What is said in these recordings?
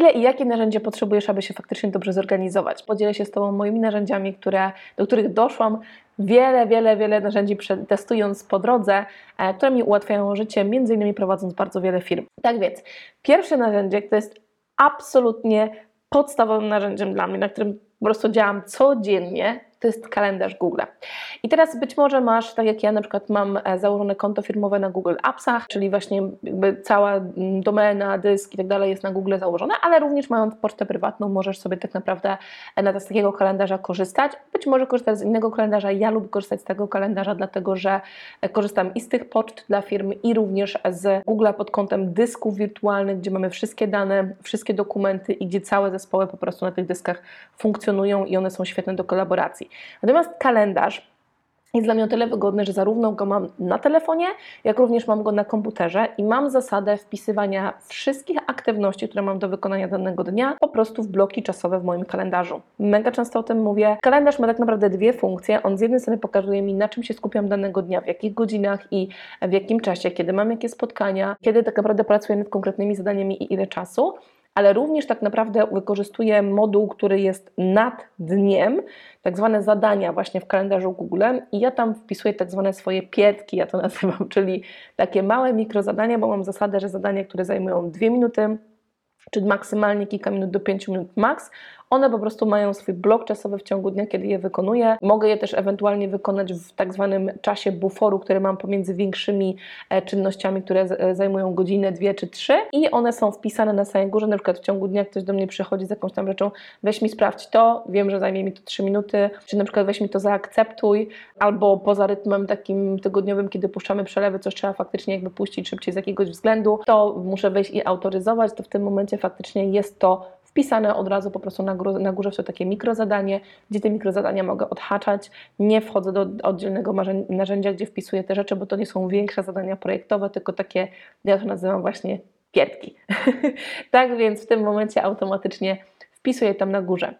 Ile i jakie narzędzie potrzebujesz, aby się faktycznie dobrze zorganizować? Podzielę się z Tobą moimi narzędziami, które, do których doszłam. Wiele, wiele, wiele narzędzi testując po drodze, e, które mi ułatwiają życie, między innymi prowadząc bardzo wiele firm. Tak więc, pierwsze narzędzie, które jest absolutnie podstawowym narzędziem dla mnie, na którym po prostu działam codziennie, to jest kalendarz Google. I teraz być może masz, tak jak ja na przykład mam e, założone konto firmowe na Google Appsach, czyli właśnie jakby cała mm, domena, dysk i tak dalej jest na Google założone, ale również mając pocztę prywatną możesz sobie tak naprawdę e, z takiego kalendarza korzystać. Być może korzystać z innego kalendarza. Ja lubię korzystać z tego kalendarza, dlatego że e, korzystam i z tych poczt dla firm i również z Google pod kątem dysków wirtualnych, gdzie mamy wszystkie dane, wszystkie dokumenty i gdzie całe zespoły po prostu na tych dyskach funkcjonują i one są świetne do kolaboracji. Natomiast kalendarz jest dla mnie o tyle wygodny, że zarówno go mam na telefonie, jak również mam go na komputerze i mam zasadę wpisywania wszystkich aktywności, które mam do wykonania danego dnia, po prostu w bloki czasowe w moim kalendarzu. Mega często o tym mówię. Kalendarz ma tak naprawdę dwie funkcje. On z jednej strony pokazuje mi, na czym się skupiam danego dnia, w jakich godzinach i w jakim czasie, kiedy mam jakie spotkania, kiedy tak naprawdę pracuję nad konkretnymi zadaniami i ile czasu ale również tak naprawdę wykorzystuję moduł, który jest nad dniem, tak zwane zadania właśnie w kalendarzu Google. I ja tam wpisuję tak zwane swoje pietki, ja to nazywam, czyli takie małe mikrozadania, bo mam zasadę, że zadania, które zajmują dwie minuty, czy maksymalnie kilka minut do 5 minut max, one po prostu mają swój blok czasowy w ciągu dnia, kiedy je wykonuję. Mogę je też ewentualnie wykonać w tak zwanym czasie buforu, który mam pomiędzy większymi e, czynnościami, które e, zajmują godzinę, dwie czy trzy. I one są wpisane na samej górze. Na przykład w ciągu dnia ktoś do mnie przychodzi z jakąś tam rzeczą, weź mi sprawdź to, wiem, że zajmie mi to trzy minuty, czy na przykład weź mi to zaakceptuj, albo poza rytmem takim tygodniowym, kiedy puszczamy przelewy, coś trzeba faktycznie jakby puścić szybciej z jakiegoś względu, to muszę wejść i autoryzować, to w tym momencie faktycznie jest to wpisane od razu po prostu na, górze, na górze w to takie mikrozadanie, gdzie te mikrozadania mogę odhaczać. Nie wchodzę do oddzielnego narzędzia, gdzie wpisuję te rzeczy, bo to nie są większe zadania projektowe, tylko takie, ja to nazywam właśnie pietki. tak więc w tym momencie automatycznie wpisuję tam na górze.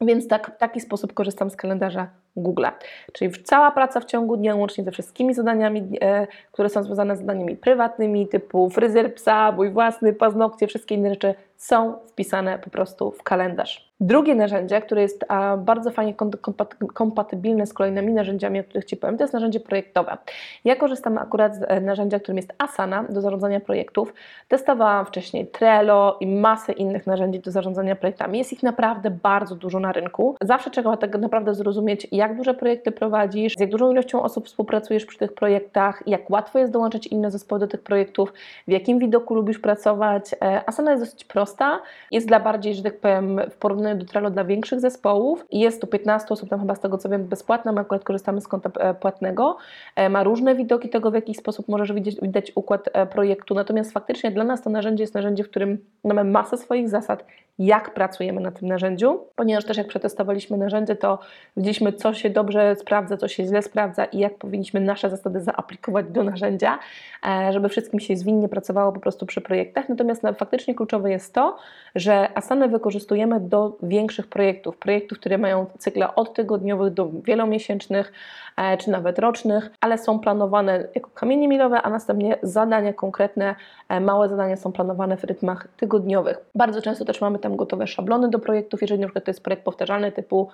Więc tak, w taki sposób korzystam z kalendarza Google. Czyli cała praca w ciągu dnia, łącznie ze wszystkimi zadaniami, e, które są związane z zadaniami prywatnymi, typu fryzjer psa, mój własny, paznokcie, wszystkie inne rzeczy są wpisane po prostu w kalendarz. Drugie narzędzie, które jest bardzo fajnie kompatybilne z kolejnymi narzędziami, o których Ci powiem, to jest narzędzie projektowe. Ja korzystam akurat z e, narzędzia, którym jest Asana do zarządzania projektów. Testowałam wcześniej Trello i masę innych narzędzi do zarządzania projektami. Jest ich naprawdę bardzo dużo na rynku. Zawsze trzeba tak naprawdę zrozumieć, jak duże projekty prowadzisz, z jak dużą ilością osób współpracujesz przy tych projektach, jak łatwo jest dołączyć inne zespoły do tych projektów, w jakim widoku lubisz pracować. E, Asana jest dosyć prosta, jest dla bardziej, że tak powiem, w porównaniu do Trello dla większych zespołów. Jest to 15 osób, tam chyba z tego co wiem bezpłatne, my akurat korzystamy z konta e, płatnego. E, ma różne widoki tego, w jaki sposób możesz widzieć, widać układ projektu, natomiast faktycznie dla nas to narzędzie jest narzędzie, w którym mamy masę swoich zasad, jak pracujemy na tym narzędziu, ponieważ też jak przetestowaliśmy narzędzie, to widzieliśmy, co się dobrze sprawdza, co się źle sprawdza i jak powinniśmy nasze zasady zaaplikować do narzędzia, żeby wszystkim się zwinnie pracowało po prostu przy projektach. Natomiast no, faktycznie kluczowe jest to, że Asanę wykorzystujemy do większych projektów, projektów, które mają cykle od tygodniowych do wielomiesięcznych e, czy nawet rocznych, ale są planowane jako kamienie milowe, a następnie zadania konkretne, e, małe zadania są planowane w rytmach tygodniowych. Bardzo często też mamy tam gotowe szablony do projektów, jeżeli na przykład to jest projekt powtarzalny typu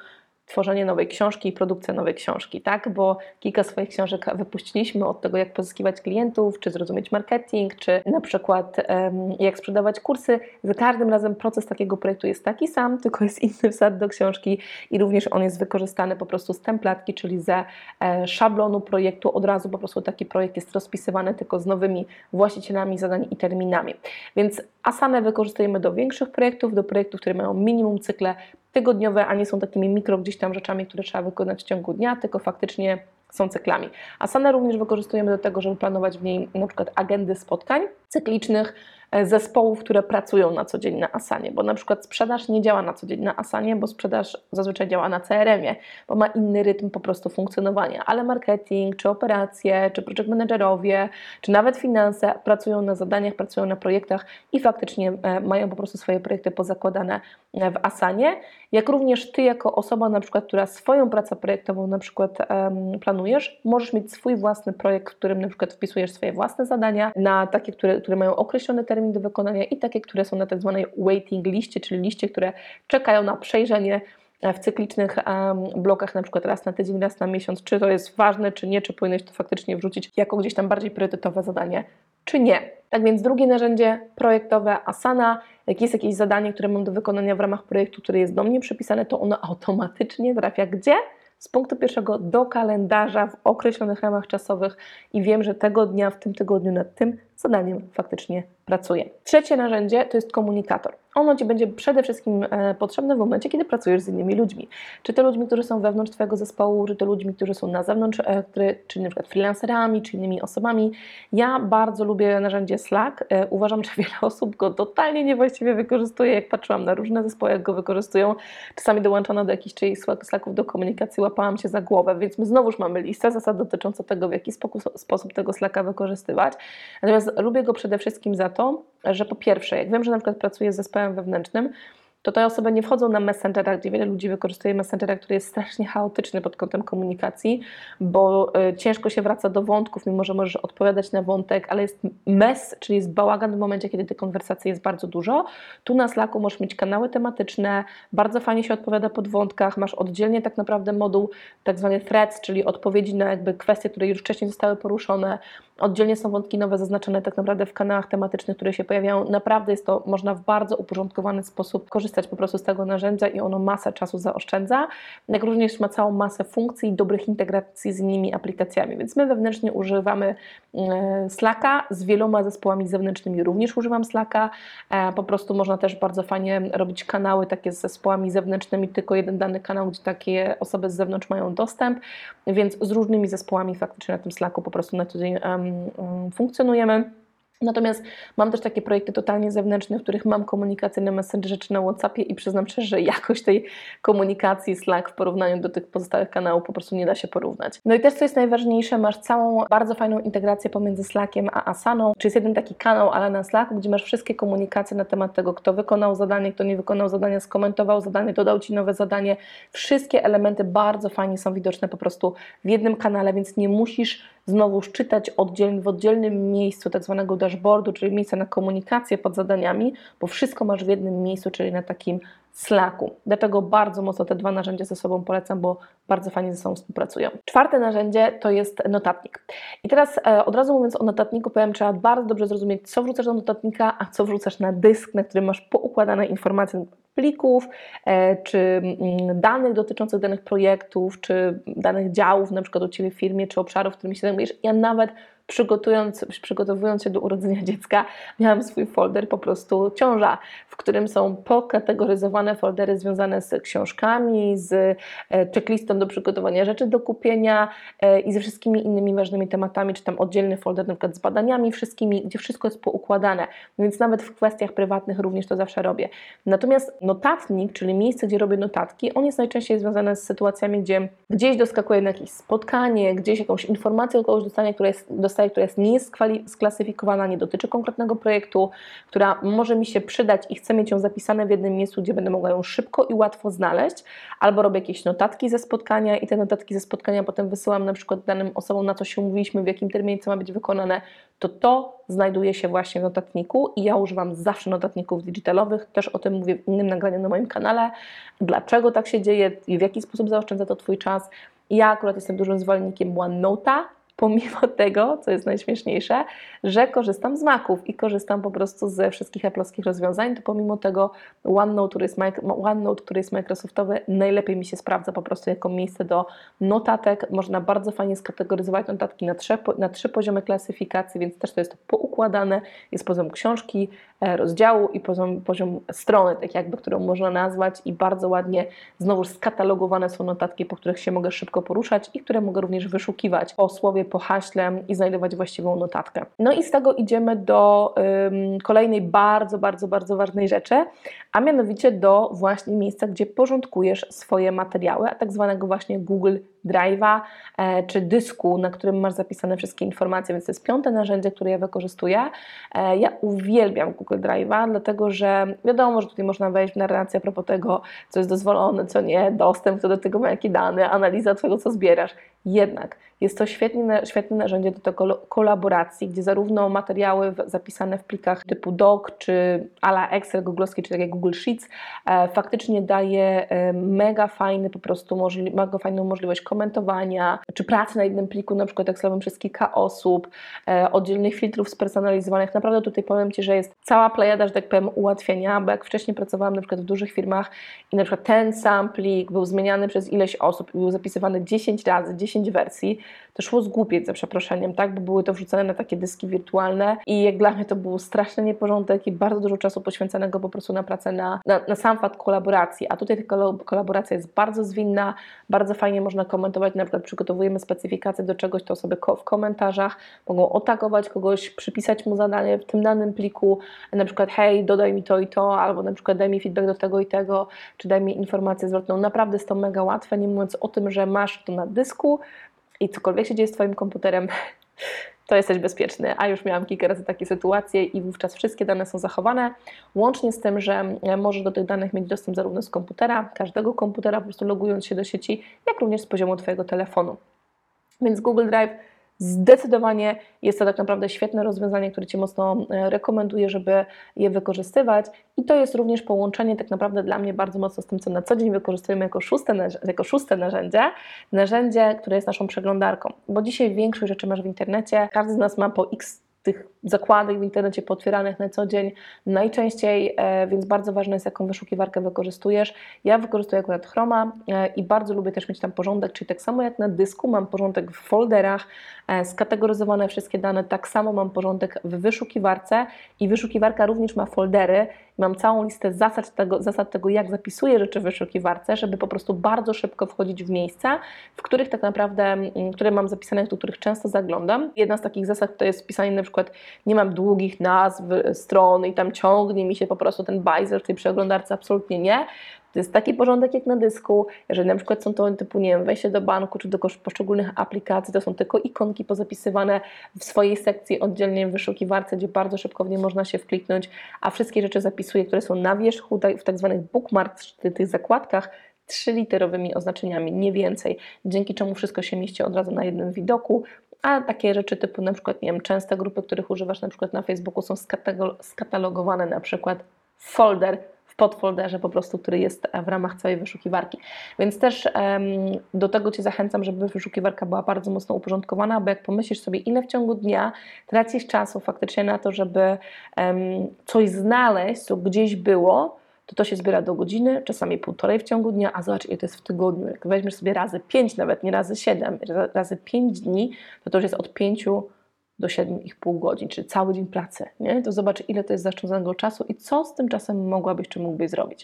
tworzenie nowej książki i produkcja nowej książki, tak? Bo kilka swoich książek wypuściliśmy od tego, jak pozyskiwać klientów, czy zrozumieć marketing, czy na przykład um, jak sprzedawać kursy. Za każdym razem proces takiego projektu jest taki sam, tylko jest inny wsad do książki i również on jest wykorzystany po prostu z templatki, czyli ze e, szablonu projektu. Od razu po prostu taki projekt jest rozpisywany tylko z nowymi właścicielami zadań i terminami. Więc Asanę wykorzystujemy do większych projektów, do projektów, które mają minimum cykle tygodniowe, a nie są takimi mikro gdzieś tam rzeczami, które trzeba wykonać w ciągu dnia, tylko faktycznie są cyklami. Asanę również wykorzystujemy do tego, żeby planować w niej na przykład agendy spotkań. cyklicznych zespołów, które pracują na co dzień na Asanie, bo na przykład sprzedaż nie działa na co dzień na Asanie, bo sprzedaż zazwyczaj działa na CRM-ie, bo ma inny rytm po prostu funkcjonowania, ale marketing, czy operacje, czy project managerowie, czy nawet finanse pracują na zadaniach, pracują na projektach i faktycznie e, mają po prostu swoje projekty pozakładane e, w Asanie, jak również Ty jako osoba na przykład, która swoją pracę projektową na przykład planujesz, możesz mieć swój własny projekt, w którym na przykład wpisujesz swoje własne zadania na takie, które, które mają określony termin do wykonania i takie, które są na tak zwanej waiting liście, czyli liście, które czekają na przejrzenie w cyklicznych um, blokach, na przykład raz na tydzień, raz na miesiąc, czy to jest ważne, czy nie, czy powinieneś to faktycznie wrzucić jako gdzieś tam bardziej priorytetowe zadanie, czy nie. Tak więc drugie narzędzie projektowe Asana, jak jest jakieś zadanie, które mam do wykonania w ramach projektu, które jest do mnie przypisane, to ono automatycznie trafia gdzie? z punktu pierwszego do kalendarza w określonych ramach czasowych i wiem, że tego dnia, w tym tygodniu nad tym zadaniem faktycznie pracuję. Trzecie narzędzie to jest komunikator. Ono Ci będzie przede wszystkim e, potrzebne w momencie, kiedy pracujesz z innymi ludźmi. Czy to ludźmi, którzy są wewnątrz Twojego zespołu, czy to ludźmi, którzy są na zewnątrz, e, czy na przykład freelancerami, czy innymi osobami. Ja bardzo lubię narzędzie Slack. E, uważam, że wiele osób go totalnie niewłaściwie wykorzystuje. Jak patrzyłam na różne zespoły, jak go wykorzystują, czasami dołączano do jakichś czyichś Slacków do komunikacji, łapałam się za głowę, więc my znowuż mamy listę zasad dotyczącą tego, w jaki sposób tego Slacka wykorzystywać. Natomiast lubię go przede wszystkim za to, że po pierwsze, jak wiem, że na przykład pracuję z zespołem wewnętrznym, to te osoby nie wchodzą na Messengera, gdzie wiele ludzi wykorzystuje Messengera, który jest strasznie chaotyczny pod kątem komunikacji, bo y, ciężko się wraca do wątków, mimo że możesz odpowiadać na wątek, ale jest mess, czyli jest bałagan w momencie, kiedy tej konwersacji jest bardzo dużo. Tu na Slacku możesz mieć kanały tematyczne, bardzo fajnie się odpowiada pod wątkach, masz oddzielnie tak naprawdę moduł tak zwany threads, czyli odpowiedzi na jakby kwestie, które już wcześniej zostały poruszone, Oddzielnie są wątki nowe zaznaczone tak naprawdę w kanałach tematycznych, które się pojawiają. Naprawdę jest to, można w bardzo uporządkowany sposób korzystać po prostu z tego narzędzia i ono masę czasu zaoszczędza, jak również ma całą masę funkcji i dobrych integracji z innymi aplikacjami. Więc my wewnętrznie używamy e, Slacka, z wieloma zespołami zewnętrznymi również używam Slacka. E, po prostu można też bardzo fajnie robić kanały takie z zespołami zewnętrznymi, tylko jeden dany kanał, gdzie takie osoby z zewnątrz mają dostęp, więc z różnymi zespołami faktycznie na tym Slacku po prostu na co dzień funkcjonujemy. Natomiast mam też takie projekty totalnie zewnętrzne, w których mam komunikację na Messengerze czy na Whatsappie i przyznam szczerze, że jakość tej komunikacji Slack w porównaniu do tych pozostałych kanałów po prostu nie da się porównać. No i też co jest najważniejsze, masz całą bardzo fajną integrację pomiędzy Slackiem a Asaną, czy jest jeden taki kanał, ale na Slacku, gdzie masz wszystkie komunikacje na temat tego, kto wykonał zadanie, kto nie wykonał zadania, skomentował zadanie, dodał Ci nowe zadanie. Wszystkie elementy bardzo fajnie są widoczne po prostu w jednym kanale, więc nie musisz znowu czytać oddzielnie, w oddzielnym miejscu tak zwanego dashboardu, czyli miejsca na komunikację pod zadaniami, bo wszystko masz w jednym miejscu, czyli na takim Slacku. Dlatego bardzo mocno te dwa narzędzia ze sobą polecam, bo bardzo fajnie ze sobą współpracują. Czwarte narzędzie to jest notatnik. I teraz e, od razu mówiąc o notatniku, powiem, trzeba bardzo dobrze zrozumieć, co wrzucasz do notatnika, a co wrzucasz na dysk, na którym masz poukładane informacje plików, e, czy mm, danych dotyczących danych projektów, czy danych działów, na przykład u Ciebie w firmie, czy obszarów, którymi się zajmujesz. Ja nawet przygotując, przygotowując się do urodzenia dziecka, miałam swój folder po prostu ciąża, w którym są pokategoryzowane foldery związane z książkami, z e, checklistą do przygotowania rzeczy do kupienia e, i ze wszystkimi innymi ważnymi tematami, czy tam oddzielny folder na przykład z badaniami wszystkimi, gdzie wszystko jest poukładane, więc nawet w kwestiach prywatnych również to zawsze robię. Natomiast notatnik, czyli miejsce, gdzie robię notatki, on jest najczęściej związany z sytuacjami, gdzie gdzieś doskakuje na jakieś spotkanie, gdzieś jakąś informację od kogoś dostanie, która jest, dostaje, która jest nie sklasyfikowana, nie dotyczy konkretnego projektu, która może mi się przydać i chcę mieć ją zapisane w jednym miejscu, gdzie będę mogła ją szybko i łatwo znaleźć, albo robię jakieś notatki ze spotkania i te notatki ze spotkania potem wysyłam na przykład danym osobom, na co się umówiliśmy, w jakim terminie co ma być wykonane, to to znajduje się właśnie w notatniku i ja używam zawsze notatników digitalowych, też o tym mówię w innym nagraniu na moim kanale, dlaczego tak się dzieje i w jaki sposób zaoszczędza to Twój czas. Ja akurat jestem dużym zwolennikiem OneNote'a, pomimo tego, co jest najśmieszniejsze, że korzystam z Maców i korzystam po prostu ze wszystkich Apple'owskich rozwiązań, to pomimo tego OneNote który, jest, OneNote, który jest Microsoftowy, najlepiej mi się sprawdza po prostu jako miejsce do notatek. Można bardzo fajnie skategoryzować notatki na trzy, na trzy poziomy klasyfikacji, więc też to jest poukładane. Jest poziom książki, e, rozdziału i poziom, poziom strony, tak jakby, którą można nazwać i bardzo ładnie znowu skatalogowane są notatki, po których się mogę szybko poruszać i które mogę również wyszukiwać po słowie po haśle i znajdować właściwą notatkę. No i z tego idziemy do kolejnej bardzo, bardzo, bardzo ważnej rzeczy, a mianowicie do właśnie miejsca, gdzie porządkujesz swoje materiały, a tak zwanego właśnie Google Drive'a e, czy dysku, na którym masz zapisane wszystkie informacje, więc to jest piąte narzędzie, które ja wykorzystuję. E, ja uwielbiam Google Drive'a, dlatego że wiadomo, że tutaj można wejść w narrację a propos tego, co jest dozwolone, co nie, dostęp kto do tego ma jakie dane, analiza tego, co zbierasz. Jednak jest to świetne, świetne narzędzie do tego kolaboracji, gdzie zarówno materiały zapisane w plikach typu doc, czy ala Excel, googlowski, czy tak jak Google Sheets, e, faktycznie daje mega fajny po prostu, mega fajną możliwość komentowania, czy pracy na jednym pliku, na przykład Excelowym przez kilka osób, e, oddzielnych filtrów spersonalizowanych. Naprawdę tutaj powiem Ci, że jest cała plejada, że tak powiem, ułatwienia, bo jak wcześniej pracowałam na przykład w dużych firmach i na przykład ten sam plik był zmieniany przez ileś osób i był zapisywany 10 razy, 10 wersji, to szło zgłupieć za przeproszeniem, tak? Bo były to wrzucone na takie dyski wirtualne i jak dla mnie to był straszny nieporządek i bardzo dużo czasu poświęconego po prostu na pracę na, na, na sam fakt kolaboracji. A tutaj ta kolaboracja jest bardzo zwinna, bardzo fajnie można komentować, na przykład przygotowujemy specyfikację do czegoś, to sobie w komentarzach mogą otagować kogoś, przypisać mu zadanie w tym danym pliku, na przykład hej, dodaj mi to i to, albo na przykład daj mi feedback do tego i tego, czy daj mi informację zwrotną. Naprawdę jest to mega łatwe, nie mówiąc o tym, że masz to na dysku, i cokolwiek się dzieje z Twoim komputerem, to jesteś bezpieczny. A już miałam kilka razy takie sytuacje i wówczas wszystkie dane są zachowane, łącznie z tym, że e, możesz do tych danych mieć dostęp zarówno z komputera, każdego komputera, po prostu logując się do sieci, jak również z poziomu Twojego telefonu. Więc Google Drive Zdecydowanie jest to tak naprawdę świetne rozwiązanie, które Ci mocno e, rekomenduję, żeby je wykorzystywać. I to jest również połączenie tak naprawdę dla mnie bardzo mocno z tym, co na co dzień wykorzystujemy jako szóste, jako szóste narzędzie. Narzędzie, które jest naszą przeglądarką. Bo dzisiaj większość rzeczy masz w internecie, każdy z nas ma po x tych zakładek w internecie potwieranych na co dzień najczęściej, e, więc bardzo ważne jest, jaką wyszukiwarkę wykorzystujesz. Ja wykorzystuję akurat Chroma e, i bardzo lubię też mieć tam porządek, czyli tak samo jak na dysku mam porządek w folderach, e, skategoryzowane wszystkie dane, tak samo mam porządek w wyszukiwarce i wyszukiwarka również ma foldery. Mam całą listę zasad tego, zasad tego, jak zapisuję rzeczy w wyszukiwarce, żeby po prostu bardzo szybko wchodzić w miejsca, w których tak naprawdę, które mam zapisane, do których często zaglądam. Jedna z takich zasad to jest pisanie na przykład nie mam długich nazw stron i tam ciągnie mi się po prostu ten bajzer w tej przeglądarce, absolutnie nie. To jest taki porządek jak na dysku. Jeżeli na przykład są to typu, nie wiem, wejście do banku czy do poszczególnych aplikacji, to są tylko ikonki pozapisywane w swojej sekcji oddzielnie w wyszukiwarce, gdzie bardzo szybko w nie można się wkliknąć, a wszystkie rzeczy zapisuję, które są na wierzchu, w tak zwanych bookmarks, czy tych zakładkach, trzyliterowymi oznaczeniami, nie więcej, dzięki czemu wszystko się mieści od razu na jednym widoku, a takie rzeczy typu na przykład, nie wiem, częste grupy, których używasz na przykład na Facebooku są skatalogowane na przykład folder, w podfolderze po prostu, który jest w ramach całej wyszukiwarki. Więc też um, do tego Cię zachęcam, żeby wyszukiwarka była bardzo mocno uporządkowana, bo jak pomyślisz sobie, ile w ciągu dnia tracisz czasu faktycznie na to, żeby um, coś znaleźć, co gdzieś było, to to się zbiera do godziny, czasami półtorej w ciągu dnia, a zobacz ile to jest w tygodniu. Jak weźmiesz sobie razy 5, nawet nie razy 7, razy 5 dni, to to już jest od 5 do 7,5 godzin, czyli cały dzień pracy. Nie? To zobacz ile to jest zaoszczędzonego czasu i co z tym czasem mogłabyś czy mógłbyś zrobić.